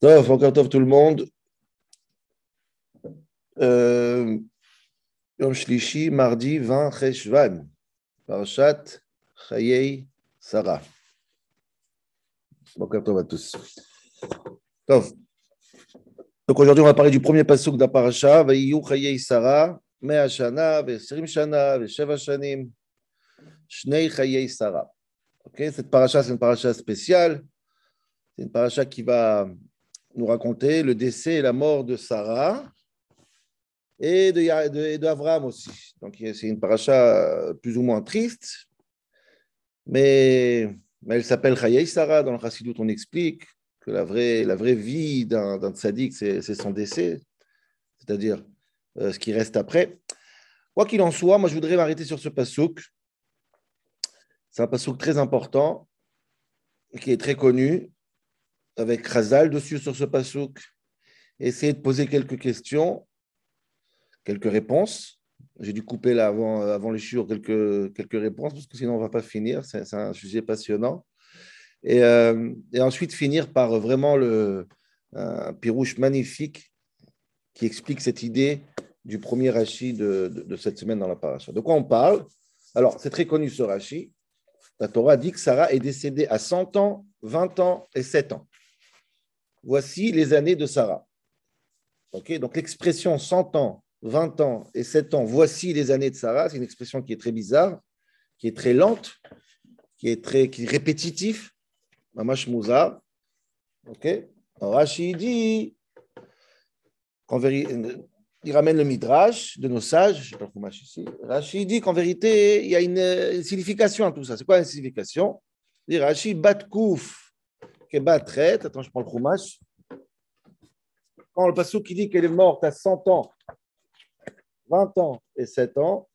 Tov, encore tout le monde. Euh, Yom Shlishi, mardi 20 Cheshvan, Parashat Chayei Sarah. Encore Tov à tous. Tov. Donc aujourd'hui, on va parler du premier pasuk de la parasha, Vayiyu Chayei Sarah, Mea Shana, Vesrim Shana, Vesheva Shanim, Shnei Chayei Sarah. Ok, cette parasha, c'est une parasha spéciale. C'est une parasha qui va nous raconter le décès et la mort de Sarah et de, aussi. Donc c'est une paracha plus ou moins triste, mais, mais elle s'appelle Chayei Sarah. Dans le Chassidut, on explique que la vraie, la vraie vie d'un tzaddik, c'est son décès, c'est-à-dire euh, ce qui reste après. Quoi qu'il en soit, moi je voudrais m'arrêter sur ce pasouk. C'est un pasouk très important, qui est très connu, avec Khazal dessus sur ce pasouk, essayer de poser quelques questions, quelques réponses. J'ai dû couper là avant, avant les chures quelques, quelques réponses, parce que sinon on ne va pas finir. C'est un sujet passionnant. Et, euh, et, ensuite finir par vraiment le, un pirouche magnifique qui explique cette idée du premier Rashi de, cette semaine dans la paracha. De quoi on parle? Alors, c'est très connu ce Rashi. La Torah dit que Sarah est décédée à 100 ans, 20 ans et 7 ans voici les années de Sarah. Donc l'expression 100 ans, 20 ans et 7 ans, voici les années de Sarah, c'est une expression qui est très bizarre, qui est très lente, qui est très qui est répétitif. Mamash Mouza. Ok il ramène le Midrash de nos sages, je sais pas. Rachid dit qu'en vérité, il y a une, signification à tout ça. C'est quoi une signification? Rachid bat kouf attends, je prends le chumash. Quand le passou qui dit qu'elle est morte à 100 ans, 20 ans et 7 ans,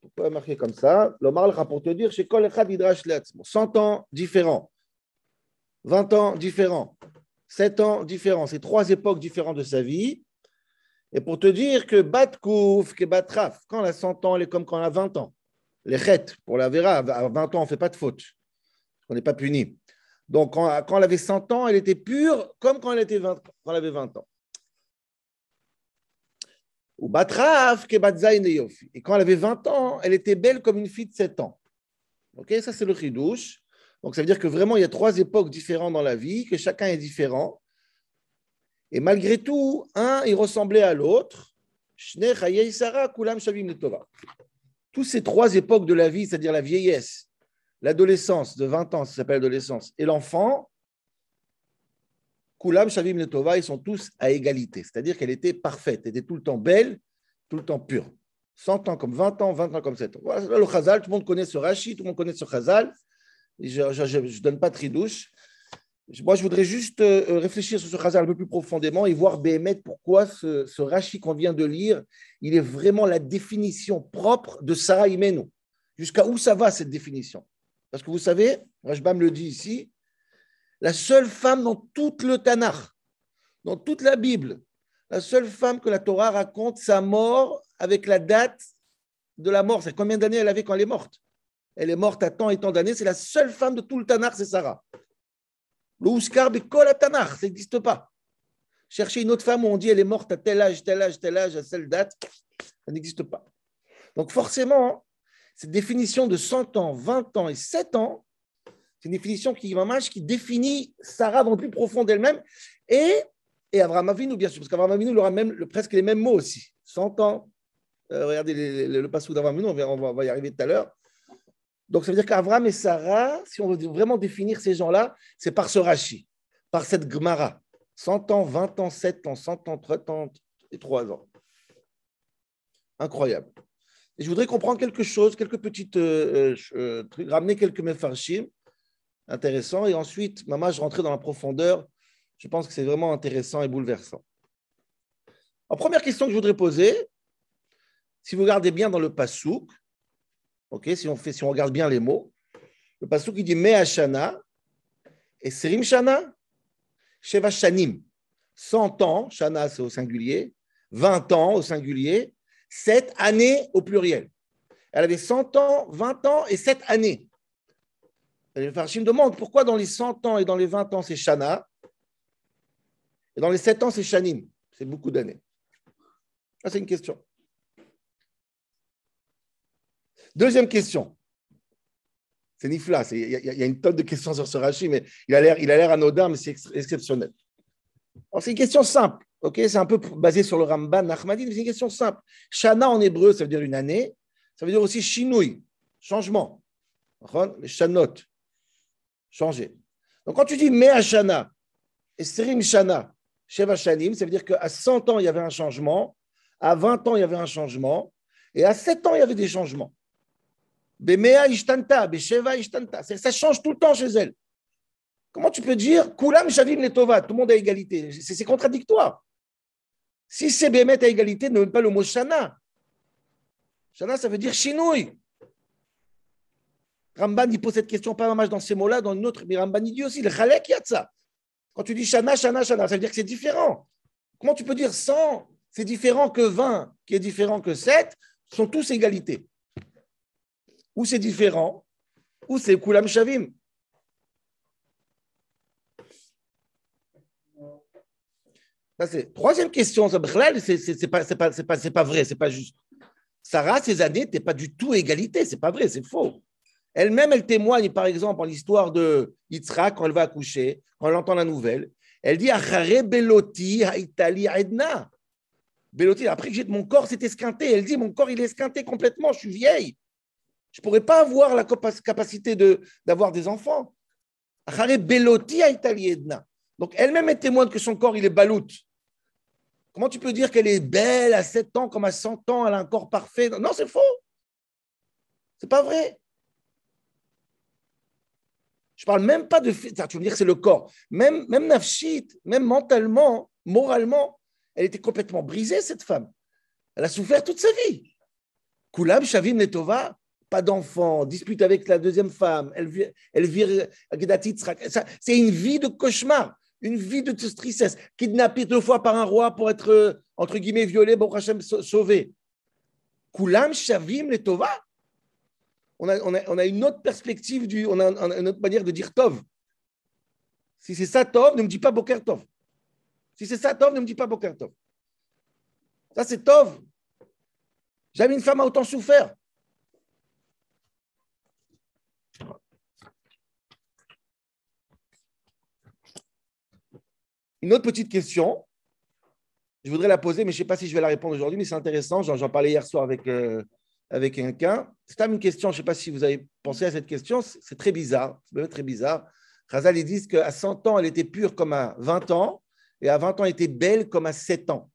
pourquoi marquer comme ça? L'omar pour te dire, chez kol echad leatzmo, 100 ans différents, 20 ans différents, 7 ans différents, c'est trois époques différentes de sa vie. Et pour te dire que bat kouf, que bat raf, quand elle a 100 ans, elle est comme quand elle a 20 ans les chètes, pour la vera, à 20 ans, on ne fait pas de faute. On n'est pas puni. Donc, quand, elle avait 100 ans, elle était pure comme quand elle, était 20, quand elle avait 20 ans. Ou batraf Et quand elle avait 20 ans, elle était belle comme une fille de 7 ans. Ok, ça c'est le chidouche. Donc ça veut dire que vraiment il y a trois époques différentes dans la vie, que chacun est différent. Et malgré tout, un, il ressemblait à l'autre. Sarah, Kulam Shavim toutes ces trois époques de la vie, c'est-à-dire la vieillesse, l'adolescence de 20 ans, ça s'appelle l'adolescence, et l'enfant, Kulam, Shavim, Letova, ils sont tous à égalité. C'est-à-dire qu'elle était parfaite, elle était tout le temps belle, tout le temps pure. 100 ans comme 20 ans, 20 ans comme 7 ans. Voilà le Chazal, tout le monde connaît ce Rashi, tout le monde connaît ce Chazal. Je ne donne pas de tridouche. Moi, je voudrais juste euh, euh, réfléchir sur ce Chazal un peu plus profondément et voir Béhémet pourquoi ce, ce Rashi qu'on vient de lire, il est vraiment la définition propre de Sarah Imenu. Jusqu'à où ça va cette définition? Parce que vous savez, Rajbam le dit ici, la seule femme dans tout le Tanakh, dans toute la Bible, la seule femme que la Torah raconte sa mort avec la date de la mort. C'est combien d'années elle avait quand elle est morte? Elle est morte à tant et tant d'années. C'est la seule femme de tout le Tanakh, c'est Sarah. Le Ouskar Bekol ça n'existe pas. Chercher une autre femme où on dit elle est morte à tel âge, tel âge, tel âge, à telle date, ça n'existe pas. Donc forcément, cette définition de 100 ans, 20 ans et 7 ans, c'est une définition qui, qui définit Sarah dans le plus profond d'elle-même et, et Abraham Avinu, bien sûr, parce qu'Abraham Avinu aura même, presque les mêmes mots aussi. 100 ans, euh, regardez le, le, passage d'Abraham Avinu, on va y arriver tout à l'heure. Donc, ça veut dire qu'Avram et Sarah, si on veut vraiment définir ces gens-là, c'est par ce Rashi, par cette Gemara. 100 ans, 20 ans, 7 ans, 100 ans, 30 ans et 3 ans. Incroyable. Et je voudrais comprendre quelque chose, quelques petites euh, euh, euh, trucs, ramener quelques mefarshim intéressants. Et ensuite, maman, je rentrais dans la profondeur. Je pense que c'est vraiment intéressant et bouleversant. Première question que je voudrais poser, si vous regardez bien dans le Passouk, si, on regarde bien les mots, le passage qui dit Me'ashana et Serim Shana, Sheva Shanim. 100 ans, Shana c'est au singulier, 20 ans au singulier, 7 années au pluriel. Elle avait 100 ans, 20 ans et 7 années. les Farshim demandent pourquoi dans les 100 ans et dans les 20 ans c'est Shana, et dans les 7 ans c'est Shanim? C'est beaucoup d'années. C'est une question. Deuxième question. C'est Nifla. Il y, a une tonne de questions sur ce Rashi, mais il a l'air anodin, mais c'est exceptionnel. C'est une question simple. c'est un peu basé sur le Ramban Nachmadi, mais c'est une question simple. Shana en hébreu, ça veut dire une année. Ça veut dire aussi shinui, changement. Shanot, changer. Donc quand tu dis Mea Shana, Esrim Shana, Sheva Shanim, ça veut dire qu'à 100 ans, il y avait un changement, à 20 ans, il y avait un changement, et à 7 ans, il y avait des changements. Bemea Ishtanta, Besheva Ishtanta. Ça change tout le temps chez elle. Comment tu peux dire Kulam Shavim Letova, tout le monde a égalité C'est contradictoire. Si c'est Bémet à égalité, ne même pas le mot Shana. Shana, ça veut dire Shinui. Ramban, il pose cette question pas mal dans ces mots-là, dans une autre, mais Ramban, il dit aussi, le Chalek ça. Quand tu dis Shana, Shana, Shana, ça veut dire que c'est différent. Comment tu peux dire 100, c'est différent que 20, qui est différent que 7, sont tous égalités Ou c'est différent, ou c'est Kulam Shavim. Troisième question, c'est pas, pas, pas, pas vrai, c'est pas juste. Sarah, ces années, n'était pas du tout égalité, c'est pas vrai, c'est faux. Elle-même, elle témoigne, par exemple, en l'histoire de Yitzhak, quand elle va accoucher, quand elle entend la nouvelle. Elle dit Achare Beloti Haitali Edna. Beloti, après que j'ai mon corps s'est esquinté. Elle dit Mon corps, il est esquinté complètement, je suis vieille. Je ne pourrais pas avoir la capacité d'avoir des enfants. Donc elle-même est témoigne que son corps, il est balout. Comment tu peux dire qu'elle est belle à 7 ans comme à 100 ans, elle a un corps parfait? Non, c'est faux. C'est pas vrai. Je parle même pas de. Ça, tu veux dire que c'est le corps. Même, même nafshit, même mentalement, moralement, elle était complètement brisée, cette femme. Elle a souffert toute sa vie. Kulam Shavim Netova, pas d'enfant, dispute avec la deuxième femme, elle, elle vire C'est une vie de cauchemar une vie de tristesse, kidnappé deux fois par un roi pour être, euh, entre guillemets, violé, bon Hachem sauvé. Kulam Shavim le Tova. On a, on, a, on a, une autre perspective, du, on a, une autre manière de dire Tov. Si c'est ça Tov, ne me dis pas Boker Tov. Si c'est ça Tov, ne me dis pas Boker Tov. Ça c'est Tov. Jamais une femme a autant souffert. Une autre petite question, je voudrais la poser, mais je ne sais pas si je vais la répondre aujourd'hui, mais c'est intéressant. J'en parlais hier soir avec, euh, avec quelqu'un. C'est une question, je ne sais pas si vous avez pensé à cette question, c'est très bizarre, c'est très bizarre. Razal, ils disent qu'à 100 ans, elle était pure comme à 20 ans, et à 20 ans, elle était belle comme à 7 ans.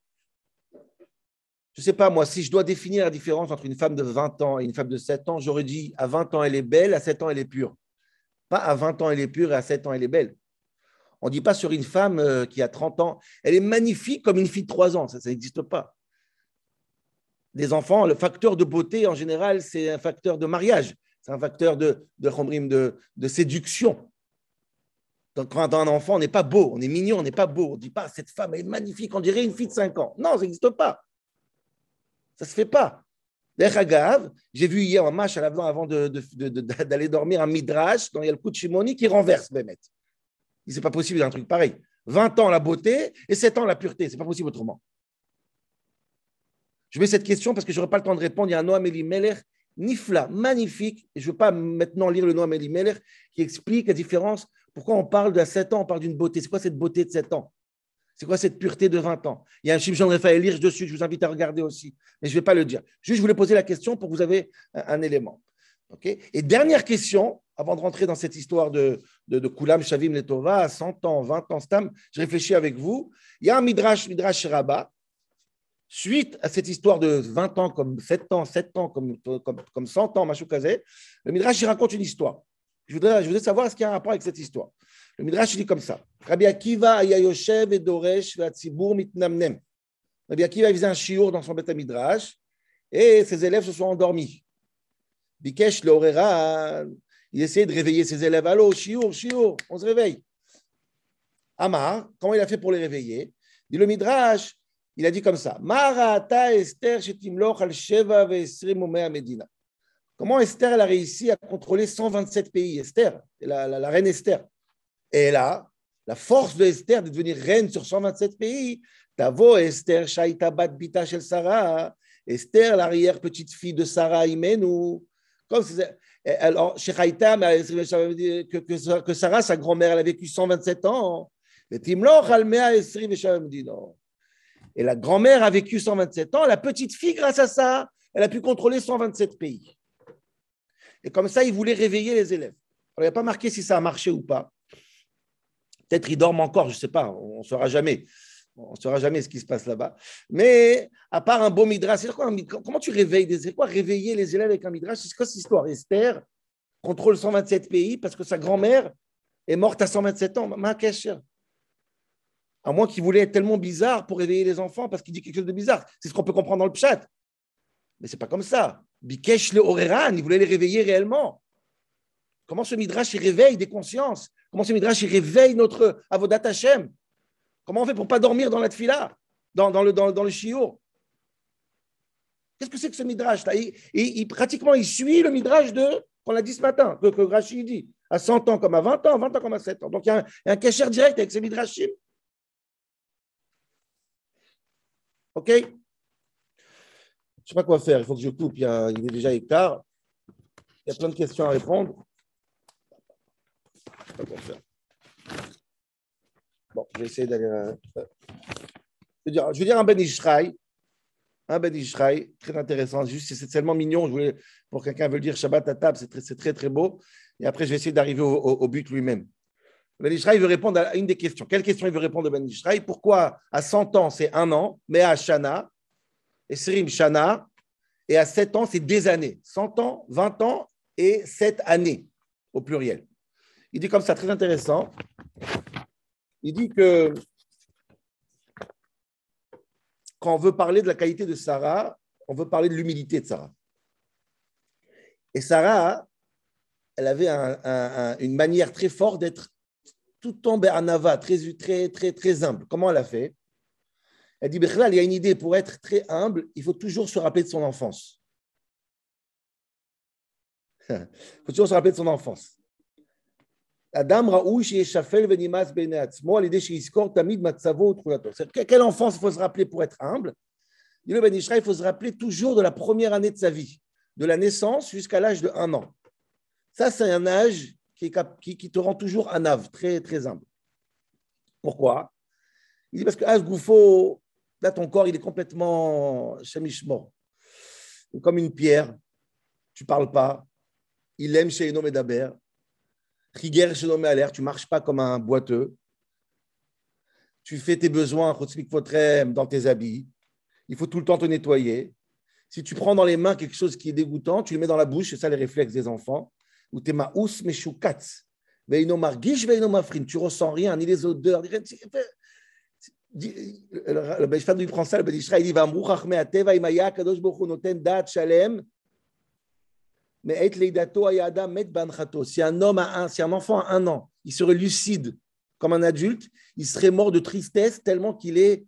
Je ne sais pas, moi, si je dois définir la différence entre une femme de 20 ans et une femme de 7 ans, j'aurais dit à 20 ans, elle est belle, à 7 ans, elle est pure. Pas à 20 ans, elle est pure et à 7 ans, elle est belle. On ne dit pas sur une femme euh, qui a 30 ans, elle est magnifique comme une fille de 3 ans. Ça, n'existe pas. Des enfants, le facteur de beauté, en général, c'est un facteur de mariage. C'est un facteur de, de, de, séduction. Donc, quand un enfant, on n'est pas beau, on est mignon, on n'est pas beau. On ne dit pas, cette femme est magnifique, on dirait une fille de 5 ans. Non, ça n'existe pas. Ça ne se fait pas. J'ai vu hier un match à l'avenant avant d'aller dormir un midrash dont il y a le coup de Shimoni qui renverse Bémet. C'est pas possible d'un truc pareil. 20 ans la beauté et 7 ans la pureté. C'est pas possible autrement. Je mets cette question parce que je n'aurai pas le temps de répondre. Il y a un Noam Meller, Nifla, magnifique. Et je ne veux pas maintenant lire le Noam Meller qui explique la différence. Pourquoi on parle de 7 ans, on parle d'une beauté. C'est quoi cette beauté de 7 ans? C'est quoi cette pureté de 20 ans? Il y a un Shimshon Raphaël lire dessus, je vous invite à regarder aussi. Mais je ne vais pas le dire. Juste, je voulais poser la question pour que vous avez un, élément. et dernière question, avant de rentrer dans cette histoire de, de, Kulam Shavim Letova, à 100 ans, 20 ans, Stam, je réfléchis avec vous. Il y a un Midrash, Midrash Rabbah, suite à cette histoire de 20 ans, comme 7 ans, 7 ans, comme, comme, comme 100 ans, Kazé, le Midrash, il raconte une histoire. Je voudrais, je voudrais savoir ce qu'il y a un rapport avec cette histoire. Le Midrash, il dit comme ça. Rabbi Akiva ayayoshev et doresh ve'atzibur mitnamnem. Rabbi Akiva, il faisait un shiur dans son bête Midrash, et ses élèves se sont endormis. Bikesh l'orera il essayait de réveiller ses élèves. Allô, chiour, chiour, on se réveille. Amar, comment il a fait pour les réveiller? Dit le Midrash, il a dit comme ça. Comment Esther a réussi à contrôler 127 pays? Esther, la, reine Esther. Et là, la force de Esther de devenir reine sur 127 pays, Tavo Esther, Shaita Bat Bita Shel Sarah, Esther, l'arrière petite fille de Sarah Imenu. Comme alors, chez Haïta, que, que, que Sarah, sa grand-mère, elle a vécu 127 ans. Et la grand-mère a vécu 127 ans. La petite fille, grâce à ça, elle a pu contrôler 127 pays. Et comme ça, il voulait réveiller les élèves. il n'y a pas marqué si ça a marché ou pas. Peut-être ils dorment encore, je ne sais pas, on ne saura jamais. On ne saura jamais ce qui se passe là-bas. Mais à part un beau midrash, quoi, comment tu réveilles des quoi les élèves avec un midrash? C'est quoi cette histoire? Esther contrôle 127 pays parce que sa grand-mère est morte à 127 ans. À moins qu'il voulait être tellement bizarre pour réveiller les enfants parce qu'il dit quelque chose de bizarre. C'est ce qu'on peut comprendre dans le chat. Mais c'est pas comme ça. Bikesh le Oreran, il voulait les réveiller réellement. Comment ce midrash il réveille des consciences? Comment ce midrash il réveille notre avodat Hashem? Comment on fait pour pas dormir dans la tfila, dans, le, dans, Qu'est-ce que c'est que ce midrash là? Il, Pratiquement, il suit le midrash de qu'on a dit ce matin, que, que Rashi dit, à 100 ans comme à 20 ans, 20 ans comme à 7 ans. Donc il y a un, un direct avec ce midrashim. OK? Je ne sais pas quoi faire, il faut que je coupe, il est déjà tard. Il y a plein de questions à répondre. Je sais pas quoi faire. Bon, je vais essayer d'aller. Euh, je, veux dire, un Ben Ishraï. Un Ben Ishraï, très intéressant. Juste, c'est tellement mignon. Je voulais, pour quelqu'un veut dire Shabbat à table, c'est très, très, très beau. Et après, je vais essayer d'arriver au, but lui-même. Ben Ishraï veut répondre à une des questions. Quelle question il veut répondre à Ben Ishraï? Pourquoi à 100 ans, c'est un an, mais à Shana, et Serim Shana, et à 7 ans, c'est des années. 100 ans, 20 ans et 7 années, au pluriel. Il dit comme ça, très intéressant il dit que quand on veut parler de la qualité de Sarah, on veut parler de l'humilité de Sarah. Et Sarah, elle avait une manière très forte d'être tout tombée en ava, très, très, très, très humble. Comment elle a fait? Elle dit, il y a une idée, pour être très humble, il faut toujours se rappeler de son enfance. il faut toujours se rappeler de son enfance. Adam ראוי שישפל ונמאס בעיני עצמו על ידי שיזכור תמיד מצבו ותכונתו. Quel enfant il faut se rappeler pour être humble Dit le Ben Israël, il faut se rappeler toujours de la première année de sa vie, de la naissance jusqu'à l'âge de un an. Ça, c'est un âge qui, qui, qui, te rend toujours anav, très, très humble. Pourquoi Il dit parce que As Goufo, là, ton corps, il est complètement chamichement. Comme une pierre, tu ne parles pas. Il aime chez Enom et Daber Rigueur à l'air, tu marches pas comme un boiteux. Tu fais tes besoins dans tes habits. Il faut tout le temps te nettoyer. Si tu prends dans les mains quelque chose qui est dégoûtant, tu le mets dans la bouche, c'est ça les réflexes des enfants. Ou t'es ressens rien, ni les odeurs, rien. Le lui prend ça, le il dit mais si un homme a un, si un enfant a un an, il serait lucide comme un adulte, il serait mort de tristesse tellement qu'il est,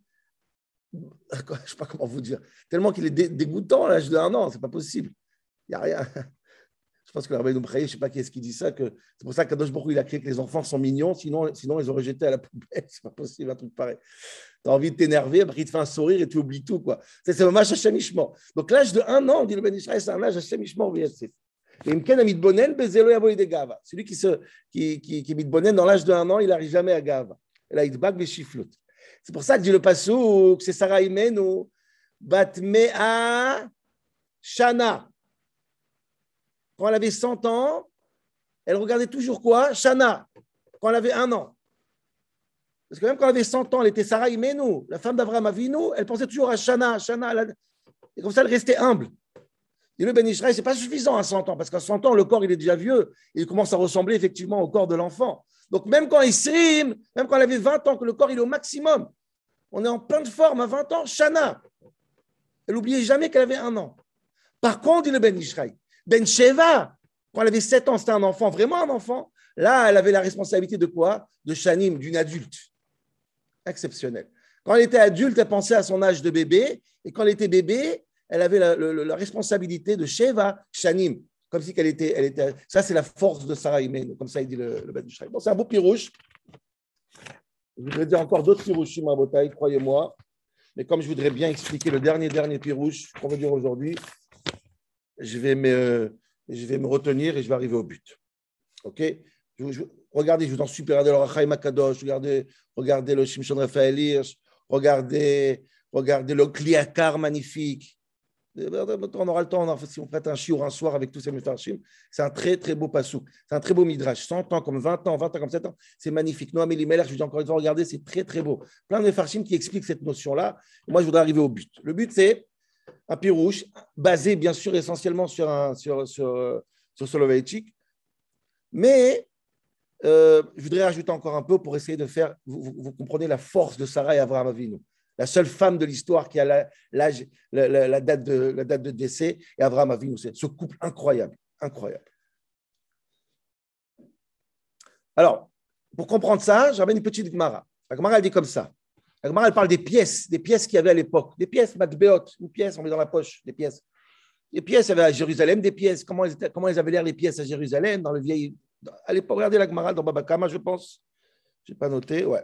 je sais pas comment vous dire, tellement qu'il est dégoûtant à l'âge d'un an, c'est pas possible. Il n'y a rien. Je pense que le Rabbi je sais pas qui est-ce qui dit ça, que c'est pour ça qu'Adosh Baruch il a créé que les enfants sont mignons, sinon, sinon ils auraient jeté à la poubelle. C'est pas possible, un truc pareil. Tu as envie de t'énerver, après il te fait un sourire et tu oublies tout. quoi. C'est un match Hachemishmo. Donc l'âge de un an, dit le Ben c'est un âge Hachemishmo. Celui qui, se, qui, qui, qui dans l'âge de un an, il n'arrive jamais à Gava. C'est pour ça que dit le passou que c'est Sarah Imenu, Batmea Shana. Quand elle avait 100 ans, elle regardait toujours quoi? Shana. Quand elle avait un an. Parce que même quand elle avait 100 ans, elle était Sarah Imenu, la femme d'Abraham Avinu, elle pensait toujours à Shana. Shana et comme ça, elle restait humble. Et le Ben Israël, ce n'est pas suffisant à 100 ans, parce qu'à 100 ans, le corps, il est déjà vieux. Il commence à ressembler effectivement au corps de l'enfant. Donc, même quand il même quand elle avait 20 ans, que le corps, il est au maximum, on est en pleine forme à 20 ans, Shana. Elle n'oubliait jamais qu'elle avait un an. Par contre, dit le Ben Israël, Ben Sheva, quand elle avait 7 ans, c'était un enfant, vraiment un enfant. Là, elle avait la responsabilité de quoi? De Shanim, d'une adulte. Exceptionnel. Quand elle était adulte, elle pensait à son âge de bébé. Et quand elle était bébé, elle avait la, responsabilité de Sheva Shanim. comme si elle était. Ça, c'est la force de Sarah Imenu, comme ça il dit le, le du Bon, c'est un beau pirouche. Je voudrais dire encore d'autres pirouches, ma bataille, croyez-moi. Mais comme je voudrais bien expliquer le dernier, dernier pirouche qu'on va dire aujourd'hui, je vais me, je vais me retenir et je vais arriver au but. OK? Regardez, je vous en supplie, regardez le Rachaim Akadosh, regardez, le Shimshon Raphaël regardez, regardez le Kliakar magnifique. On aura le temps, si on prête un chiour un soir avec tous ces Mefarshim, c'est un très très beau pasouk, c'est un très beau midrash, 100 ans comme 20 ans, 20 ans comme 7 ans, c'est magnifique. Noam Elimelech, je vous dis encore une fois, regardez, c'est très très beau. Plein de Mefarshim qui expliquent cette notion-là. Moi, je voudrais arriver au but. Le but, c'est un pirouche basé bien sûr essentiellement sur, un, sur, sur, sur Soloveitchik, mais euh, je voudrais rajouter encore un peu pour essayer de faire, vous, comprenez la force de Sarah et Abraham Avinu. La seule femme de l'histoire qui a l'âge, la, date de, la date de décès, et Abraham Avinu. Ce couple incroyable, incroyable. Alors, pour comprendre ça, j'amène une petite Gemara. La Gemara, elle dit comme ça. La Gemara, elle parle des pièces, des pièces qu'il y avait à l'époque. Des pièces, matbeot, une pièce, on met dans la poche, des pièces. Les pièces, il y avait à Jérusalem des pièces. Comment elles, comment avaient l'air, les pièces à Jérusalem, dans le vieil, Allez, regardez la Gemara dans Babakama, je pense. Je n'ai pas noté, ouais.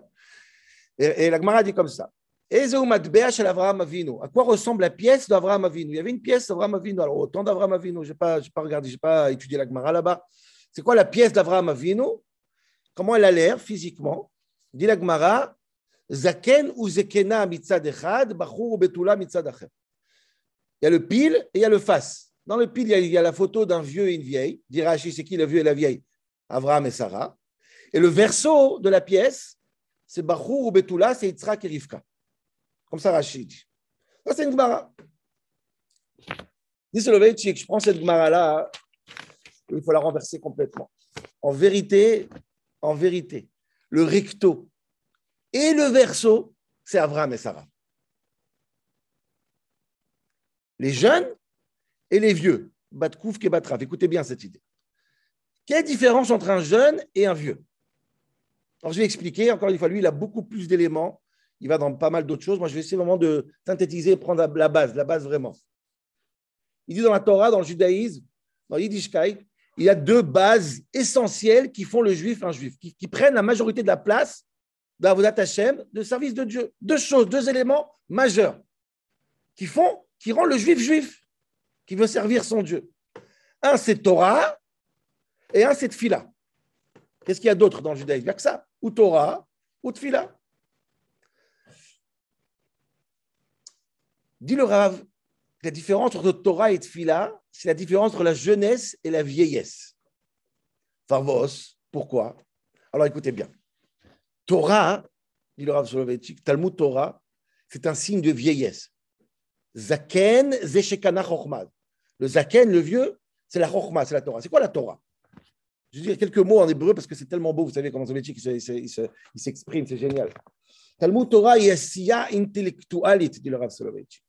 Et, la Gemara dit comme ça. À quoi ressemble la pièce d'Avraham Avinu? Il y avait une pièce d'Avraham Avinu. Alors, autant d'Avraham Avinu, je n'ai pas, pas regardé, je n'ai pas étudié la Gemara là-bas. C'est quoi la pièce d'Avraham Avinu? Comment elle a l'air physiquement? Dit la Gemara Zaken ou Zekena mitzad echad, ou Betula mitzad Il y a le pile et il y a le face. Dans le pile, il y a, la photo d'un vieux et une vieille. Dit c'est qui le vieux et la vieille? Abraham et Sarah. Et le verso de la pièce, c'est Bachur ou Betula, c'est Yitzhak et Rivka. Comme ça, Rachid. Ça, c'est une Gemara. Dis je prends cette Gemara-là, il faut la renverser complètement. En vérité, en vérité, le recto et le verso, c'est Abraham et Sarah. Les jeunes et les vieux. Batkouf et Batraf. Écoutez bien cette idée. Quelle différence entre un jeune et un vieux? Alors, je vais expliquer. Encore une fois, lui, il a beaucoup plus d'éléments. Il va dans pas mal d'autres choses. Moi, je vais essayer vraiment de synthétiser et prendre la base, la base vraiment. Il dit dans la Torah, dans le judaïsme, dans Yiddishkeit, il y a deux bases essentielles qui font le juif un juif, qui, prennent la majorité de la place d'Avodat Hashem, de service de Dieu. Deux choses, deux éléments majeurs qui font, qui rendent le juif juif, qui veut servir son Dieu. Un, c'est Torah, et un, c'est Tfila. Qu'est-ce qu'il y a d'autre dans le judaïsme? Il n'y a que ça. Ou Torah, ou Tfila. Dit le Rav, la différence entre Torah et Tfila, c'est la différence entre la jeunesse et la vieillesse. Farvos, pourquoi? Alors écoutez bien. Torah, dit le Rav Soloveitchik, Talmud Torah, c'est un signe de vieillesse. Zaken, Zeshekana Chochmad. Le Zaken, le vieux, c'est la Chochma, c'est la Torah. C'est quoi la Torah? Je vais dire quelques mots en hébreu parce que c'est tellement beau, vous savez comment Soloveitchik s'exprime, c'est génial. Talmud Torah yasiya intellectualit, dit le Rav Soloveitchik.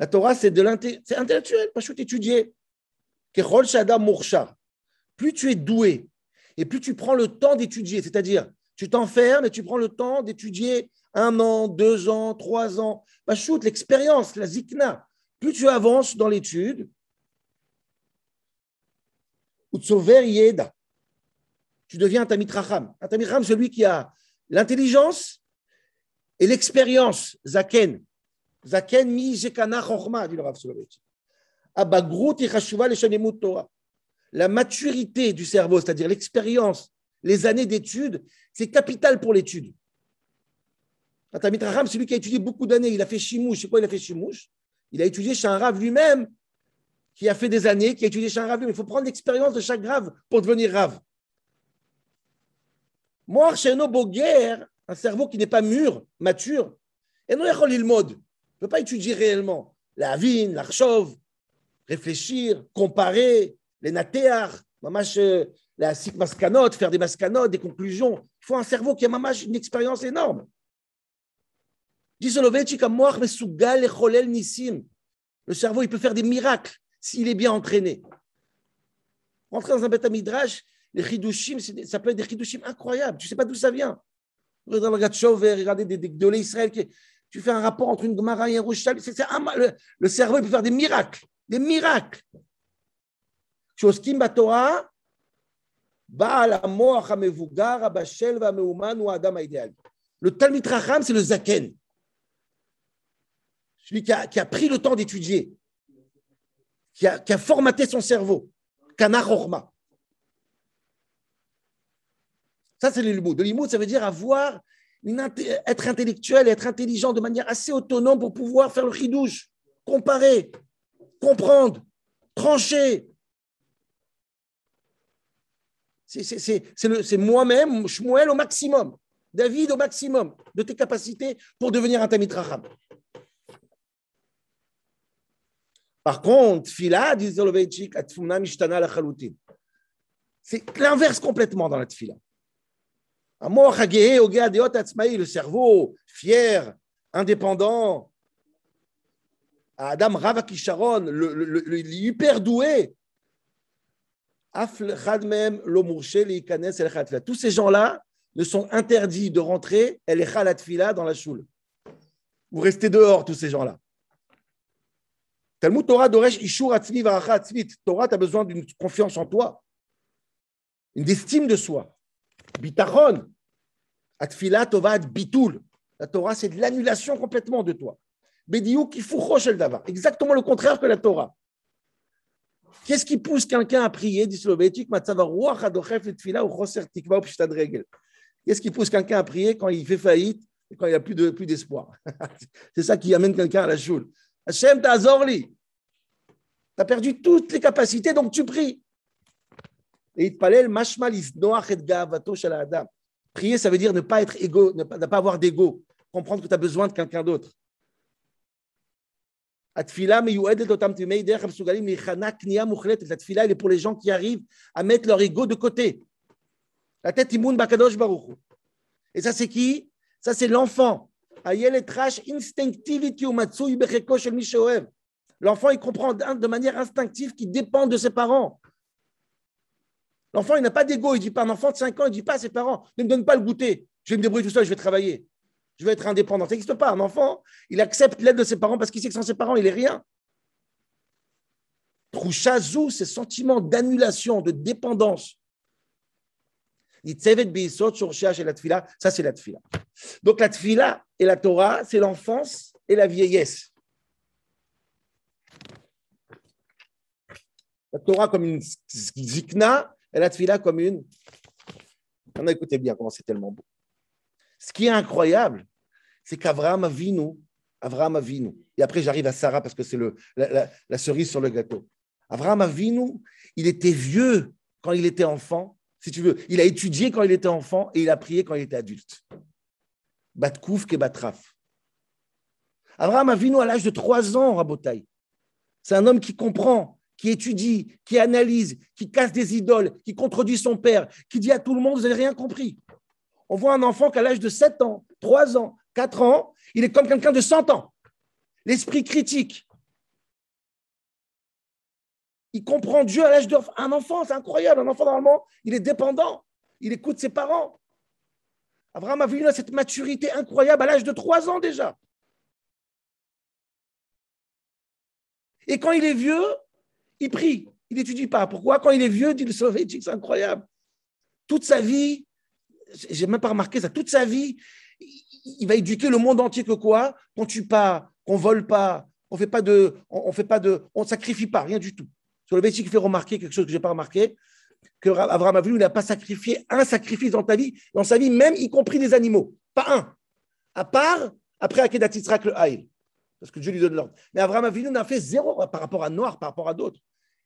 La Torah, c'est de l'intellectuel, pas juste étudier. Plus tu es doué et plus tu prends le temps d'étudier, c'est-à-dire tu t'enfermes et tu prends le temps d'étudier un an, deux ans, trois ans. shoot, l'expérience, la zikna. Plus tu avances dans l'étude, tu deviens un Tamit Racham. Un Tamit Racham, celui qui a l'intelligence et l'expérience. Zaken. La maturité du cerveau, c'est-à-dire l'expérience, les années d'études, c'est capital pour l'étude. Un Tamit Racham, celui qui a étudié beaucoup d'années, il a fait Shimouche. C'est quoi il a fait Shimouche Il a étudié chez un Rav lui-même, qui a fait des années, qui a étudié chez un Rav. Il faut prendre l'expérience de chaque Rav pour devenir Rav. Moi, chez guerre, un cerveau qui n'est pas mûr, mature, et nous, il mode. Ne peut pas étudier réellement la vine, l'archov, réfléchir, comparer, les natéar, euh, la mascanote, faire des mascanotes, des conclusions. Il faut un cerveau qui a une expérience énorme. Le cerveau, il peut faire des miracles s'il est bien entraîné. Rentrer dans un bêta midrash, les chidushim, ça peut être des chidushim incroyables. Tu ne sais pas d'où ça vient. Dans le regardez des, des, Israël, tu fais un rapport entre une Gemara et un Roshal, le, cerveau peut faire des miracles, des miracles. Abashel ou Le Talmud Raham, c'est le Zaken. Celui qui a, pris le temps d'étudier, qui a, formaté son cerveau. Kana Horma. Ça, c'est l'ilmoud. De ça veut dire avoir être intellectuel être intelligent de manière assez autonome pour pouvoir faire le chidouche, comparer, comprendre, trancher. C'est moi-même, Shmuel au maximum, David au maximum de tes capacités pour devenir un Tamit Raham. Par contre, Fila, dit Zoloveitchik, Mishtana la C'est l'inverse complètement dans la Tfila. Le cerveau fier, indépendant, Adam Ravakisharon, le, le, hyper doué. Tous ces gens-là ne sont interdits de rentrer dans la choule. Vous restez dehors, tous ces gens-là. Talmud Torah Doresh Ishur. Torah, tu as besoin d'une confiance en toi, une estime de soi. Bitachon. Atfila Tova Bitul. La Torah, c'est de l'annulation complètement de toi. Qui el davar. Exactement le contraire que la Torah. Qu'est-ce qui pousse quelqu'un à prier Qu'est-ce qui pousse quelqu'un à prier quand il fait faillite et quand il n'y a plus, de, plus d'espoir? C'est ça qui amène quelqu'un à la choule. Hachem Tazorli. Tu as perdu toutes les capacités, donc tu pries. Et il palel mashmalis noach et gavato adam. Prier, ça veut dire ne pas être égo, ne pas, ne pas avoir d'ego, comprendre que tu as besoin de quelqu'un d'autre. La est pour les gens qui arrivent à mettre leur ego de côté. La tête immun bakadosh baruch. Et ça, c'est qui? Ça, c'est l'enfant. L'enfant, il comprend de manière instinctive qu'il dépend de ses parents. L'enfant, il n'a pas d'ego. Il dit pas un enfant de 5 ans, il ne dit pas à ses parents ne me donne pas le goûter. Je vais me débrouiller tout seul, je vais travailler. Je vais être indépendant. Ça n'existe pas. Un enfant, il accepte l'aide de ses parents parce qu'il sait que sans ses parents, il n'est rien. Trouchazou, ces sentiments d'annulation, de dépendance. Ça, c'est la tfila. Donc la tfila et la Torah, c'est l'enfance et la vieillesse. La Torah comme une zikna et la tfila comme une. On a écouté bien comment c'est tellement beau. Ce qui est incroyable, c'est qu'Avraham Avinu, Avraham Avinu, et après j'arrive à Sarah parce que c'est la, cerise sur le gâteau. Avraham Avinu, il était vieux quand il était enfant, si tu veux. Il a étudié quand il était enfant et il a prié quand il était adulte. Batkouf ke Batraf. Avraham Avinu à l'âge de trois ans, Rabotai. C'est un homme qui comprend, qui étudie, qui analyse, qui casse des idoles, qui contredit son père, qui dit à tout le monde, vous n'avez rien compris. On voit un enfant qu'à l'âge de 7 ans, 3 ans, 4 ans, il est comme quelqu'un de 100 ans. L'esprit critique. Il comprend Dieu à l'âge d'un enfant, c'est incroyable. Un enfant, normalement, il est dépendant. Il écoute ses parents. Abraham a vu cette maturité incroyable à l'âge de 3 ans déjà. Et quand il est vieux, il prie. Il n'étudie pas. Pourquoi? Quand il est vieux, dit le soviétique, c'est incroyable. Toute sa vie, j'ai même pas remarqué ça, toute sa vie, il va éduquer le monde entier que quoi? Qu'on tue pas, qu'on vole pas, on fait pas de, on, fait pas de, on sacrifie pas, rien du tout. Qui fait remarquer quelque chose que j'ai pas remarqué, que Abraham n'a pas sacrifié un sacrifice dans ta vie, dans sa vie, même y compris des animaux, pas un. À part après Akedat Yitzhak le Haïl, parce que Dieu lui donne l'ordre. Mais Abraham Avinu n'a fait zéro par rapport à Noir, par rapport à d'autres.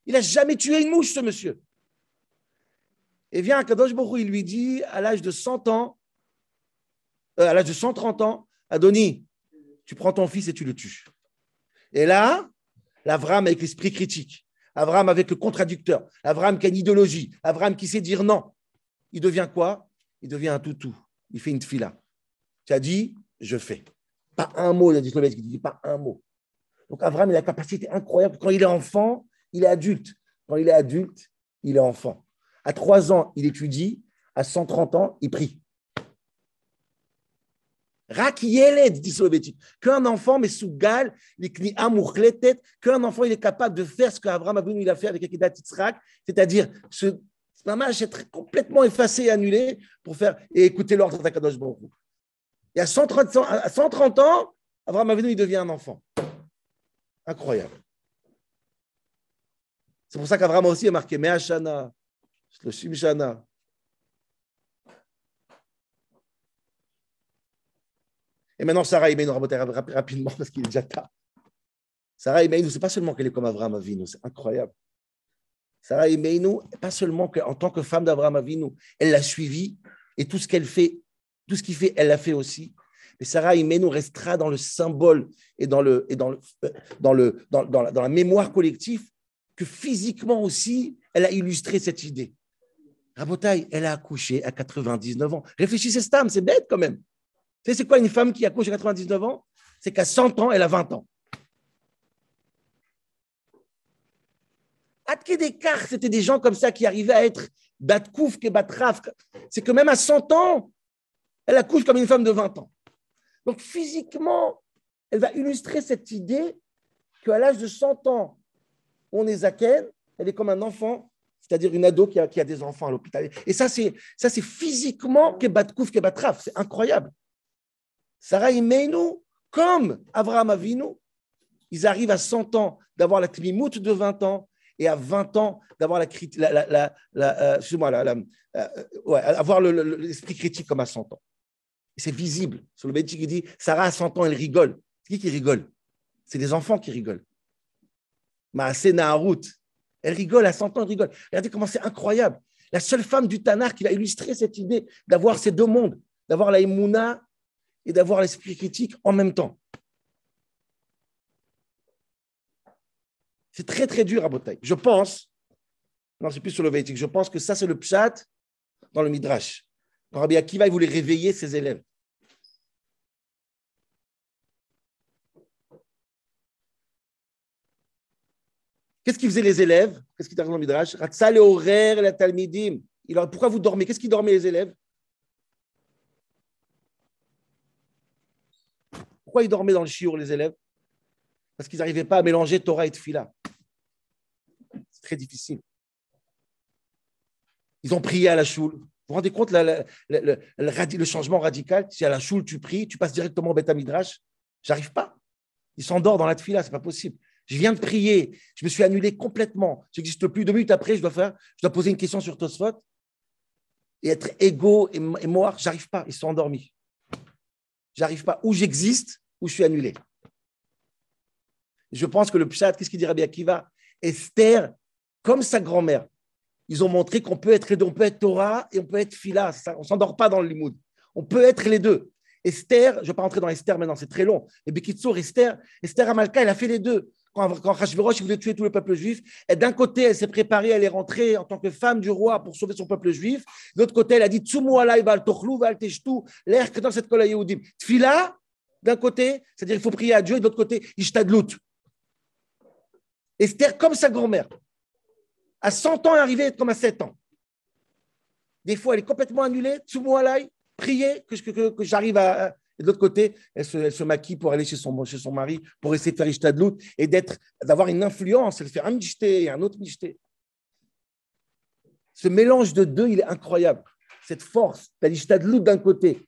Il n'a jamais tué une mouche, ce monsieur. Et vient Kadosh Baruch il lui dit, à l'âge de 100 ans, euh, à l'âge de 130 ans, Adoni, tu prends ton fils et tu le tues. Et là, l'Avram avec l'esprit critique, Avram avec le contradicteur, Avram qui a une idéologie, Avram qui sait dire non, il devient quoi? Il devient un toutou. Il fait une fila. Tu as dit, je fais. Pas un mot, il a dit dit pas un mot. Donc Avram, il a la capacité incroyable. Quand il est enfant, il est adulte. Quand il est adulte, il est enfant. À 3 ans, il étudie. À 130 ans, il prie. Rak Yeled, dit Soloveitchik. Qu'un enfant, mais sous gal, tête, qu'un enfant, il est capable de faire ce qu'Abraham Avinu il a fait avec Akedat c'est-à-dire se, être complètement effacé et annulé pour faire et écouter l'ordre d'Akadosh Baruch Et à 130, à 130 ans, Abraham Avinu, il devient un enfant. Incroyable. C'est pour ça qu'Abraham aussi a marqué Me'ashana, Shloshim Shana. Et maintenant, Sarah Imenou, rapidement, parce qu'il est déjà tard. Sarah Imenou, c'est pas seulement qu'elle est comme Abraham Avinu, c'est incroyable. Sarah Imenou, pas seulement qu'en tant que femme d'Abraham Avinu, elle l'a suivi, et tout ce qu'elle fait, tout ce qu'il fait, elle l'a fait aussi. Mais Sarah Imenou restera dans le symbole et dans la mémoire collective que physiquement aussi, elle a illustré cette idée. Rabotaille, elle a accouché à 99 ans. Réfléchissez, Stam, c'est bête quand même. Tu c'est quoi une femme qui accouche à 99 ans? C'est qu'à 100 ans, elle a 20 ans. Atke c'était des gens comme ça qui arrivaient à être Batkouf, Batraf. C'est que même à 100 ans, elle accouche comme une femme de 20 ans. Donc physiquement, elle va illustrer cette idée qu'à l'âge de 100 ans, on est Zaken, elle est comme un enfant, c'est-à-dire une ado qui a, des enfants à l'hôpital. Et ça, c'est, ça, c'est physiquement Kebatkouf, Kebatraf. C'est incroyable. Sarah Imeinu, comme Abraham Avinu, ils arrivent à 100 ans d'avoir la tmimout de 20 ans et à 20 ans d'avoir la, la, la, la euh, euh, avoir l'esprit critique comme à 100 ans. C'est visible. Sur le Béti qui dit Sarah à 100 ans, elle rigole. Qui qui rigole? C'est des enfants qui rigolent. Maasé Naharut, elle rigole à 100 ans, elle rigole. Regardez comment c'est incroyable. La seule femme du Tanar qui va illustrer cette idée d'avoir ces deux mondes, d'avoir la Emouna et d'avoir l'esprit critique en même temps. C'est très très dur à Botaï. Je pense, non, c'est plus sur le Vétique, je pense que ça c'est le pshat dans le Midrash. Quand Rabbi Akiva il voulait réveiller ses élèves. Qu'est-ce qu'ils faisaient les élèves? Qu'est-ce qu'ils dans le Midrash? Ratzal et la Talmidim. Pourquoi vous dormez? Qu'est-ce qu'ils dormaient les élèves? Pourquoi ils dormaient dans le chiour, les élèves? Parce qu'ils n'arrivaient pas à mélanger Torah et Tfila. C'est très difficile. Ils ont prié à la choule. Vous vous rendez compte le, changement radical? Si à la choule tu pries, tu passes directement au Beth Midrash J'arrive pas. Ils s'endorment dans la Tfila, c'est pas possible. Je viens de prier, je me suis annulé complètement. Je n'existe plus. Deux minutes après, je dois faire, je dois poser une question sur Tosfot et être égaux et, et mort. J'arrive pas. Ils sont endormis. J'arrive pas. Où j'existe, où je suis annulé. Je pense que le Pshat, qu'est-ce qu'il dit Rabbi Akiva? Esther, comme sa grand-mère, ils ont montré qu'on peut être. On peut être Torah et on peut être Phila. on ne s'endort pas dans le limoud. On peut être les deux. Esther, je ne vais pas rentrer dans Esther maintenant, c'est très long. Mais Bekitsour, Esther, Esther Amalka, elle a fait les deux. Quand, quand voulait tuer tout le peuple juif, d'un côté, elle s'est préparée, elle est rentrée en tant que femme du roi pour sauver son peuple juif. De l'autre côté, elle a dit Tsumu alay val tochlu val teshtu, l'air que dans cette kola yehudim. Tfila, d'un côté, c'est-à-dire qu'il faut prier à Dieu, et de l'autre côté, Ishtadlut. Esther, comme sa grand-mère, à 100 ans, est arrivée comme à 7 ans. Des fois, elle est complètement annulée, Tsumu alay, prier que, j'arrive à. Et de l'autre côté, elle se, maquille pour aller chez son, chez son mari, pour essayer de faire Ishtadlut et d'avoir une influence. Elle fait un Mishté et un autre Mishté. Ce mélange de deux, il est incroyable. Cette force, tu as l'Ishtadlut d'un côté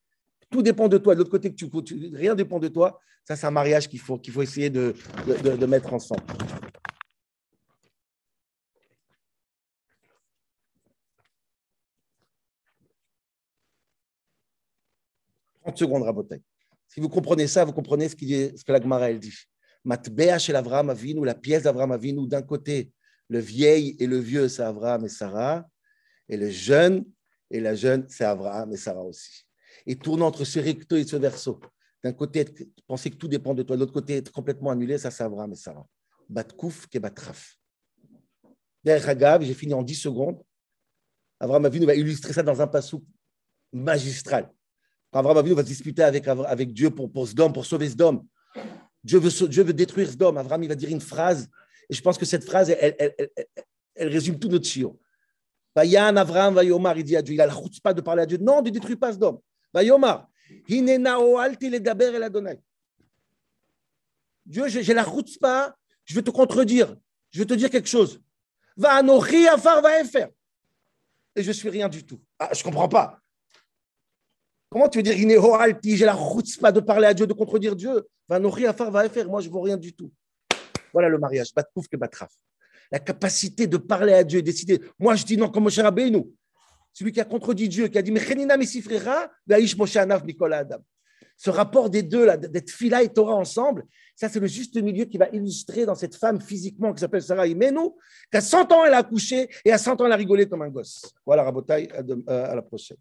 tout dépend de toi. De l'autre côté, tu, rien dépend de toi. Ça, c'est un mariage qu'il faut, essayer de, de, mettre ensemble. Secondes, Rabotek. Si vous comprenez ça, vous comprenez ce, ce que la Gemara elle dit. Matbea chez l'Avram Avinu, la pièce d'Avram Avinu, d'un côté, le vieil et le vieux, c'est Avram et Sarah, et le jeune et la jeune, c'est Abraham et Sarah aussi et tournant entre ce recto et ce verso. D'un côté, penser que tout dépend de toi, de l'autre côté, être complètement annulé, ça c'est Abraham et Sarah. Batkouf ke batraf. J'ai fini en 10 secondes. Abraham Avinu va illustrer ça dans un passou magistral. Abraham Avinu va se disputer avec, avec Dieu pour, pour Sdom, pour sauver Sdom, Dieu veut, Dieu veut détruire Sdom. Abraham, il va dire une phrase, et je pense que cette phrase, elle, elle, elle, résume tout notre chiot. Il dit à Dieu, il a la pas de parler à Dieu. Non, ne détruis pas Sdom. Vayomar, Dieu, j'ai la route pas, je vais te contredire, je vais te dire quelque chose. Va afar va faire. Et je suis rien du tout. Ah, je comprends pas. Comment tu veux dire j'ai la route pas de parler à Dieu, de contredire Dieu? Va afar va faire. Moi, je ne vaux rien du tout. Voilà le mariage. Que batraf. La capacité de parler à Dieu, décider. Moi, je dis non, comme Moshe Rabbeinu. Celui qui a contredit Dieu, qui a dit Mechenina Mesifrera, Moshe Nicolas Adam. Ce rapport des deux, là, d'être fila et Torah ensemble, ça, c'est le juste milieu qui va illustrer dans cette femme physiquement qui s'appelle Sarah Imenu, qu'à 100 ans, elle a accouché et à 100 ans, elle a rigolé comme un gosse. Voilà, Rabotai, à, à la prochaine.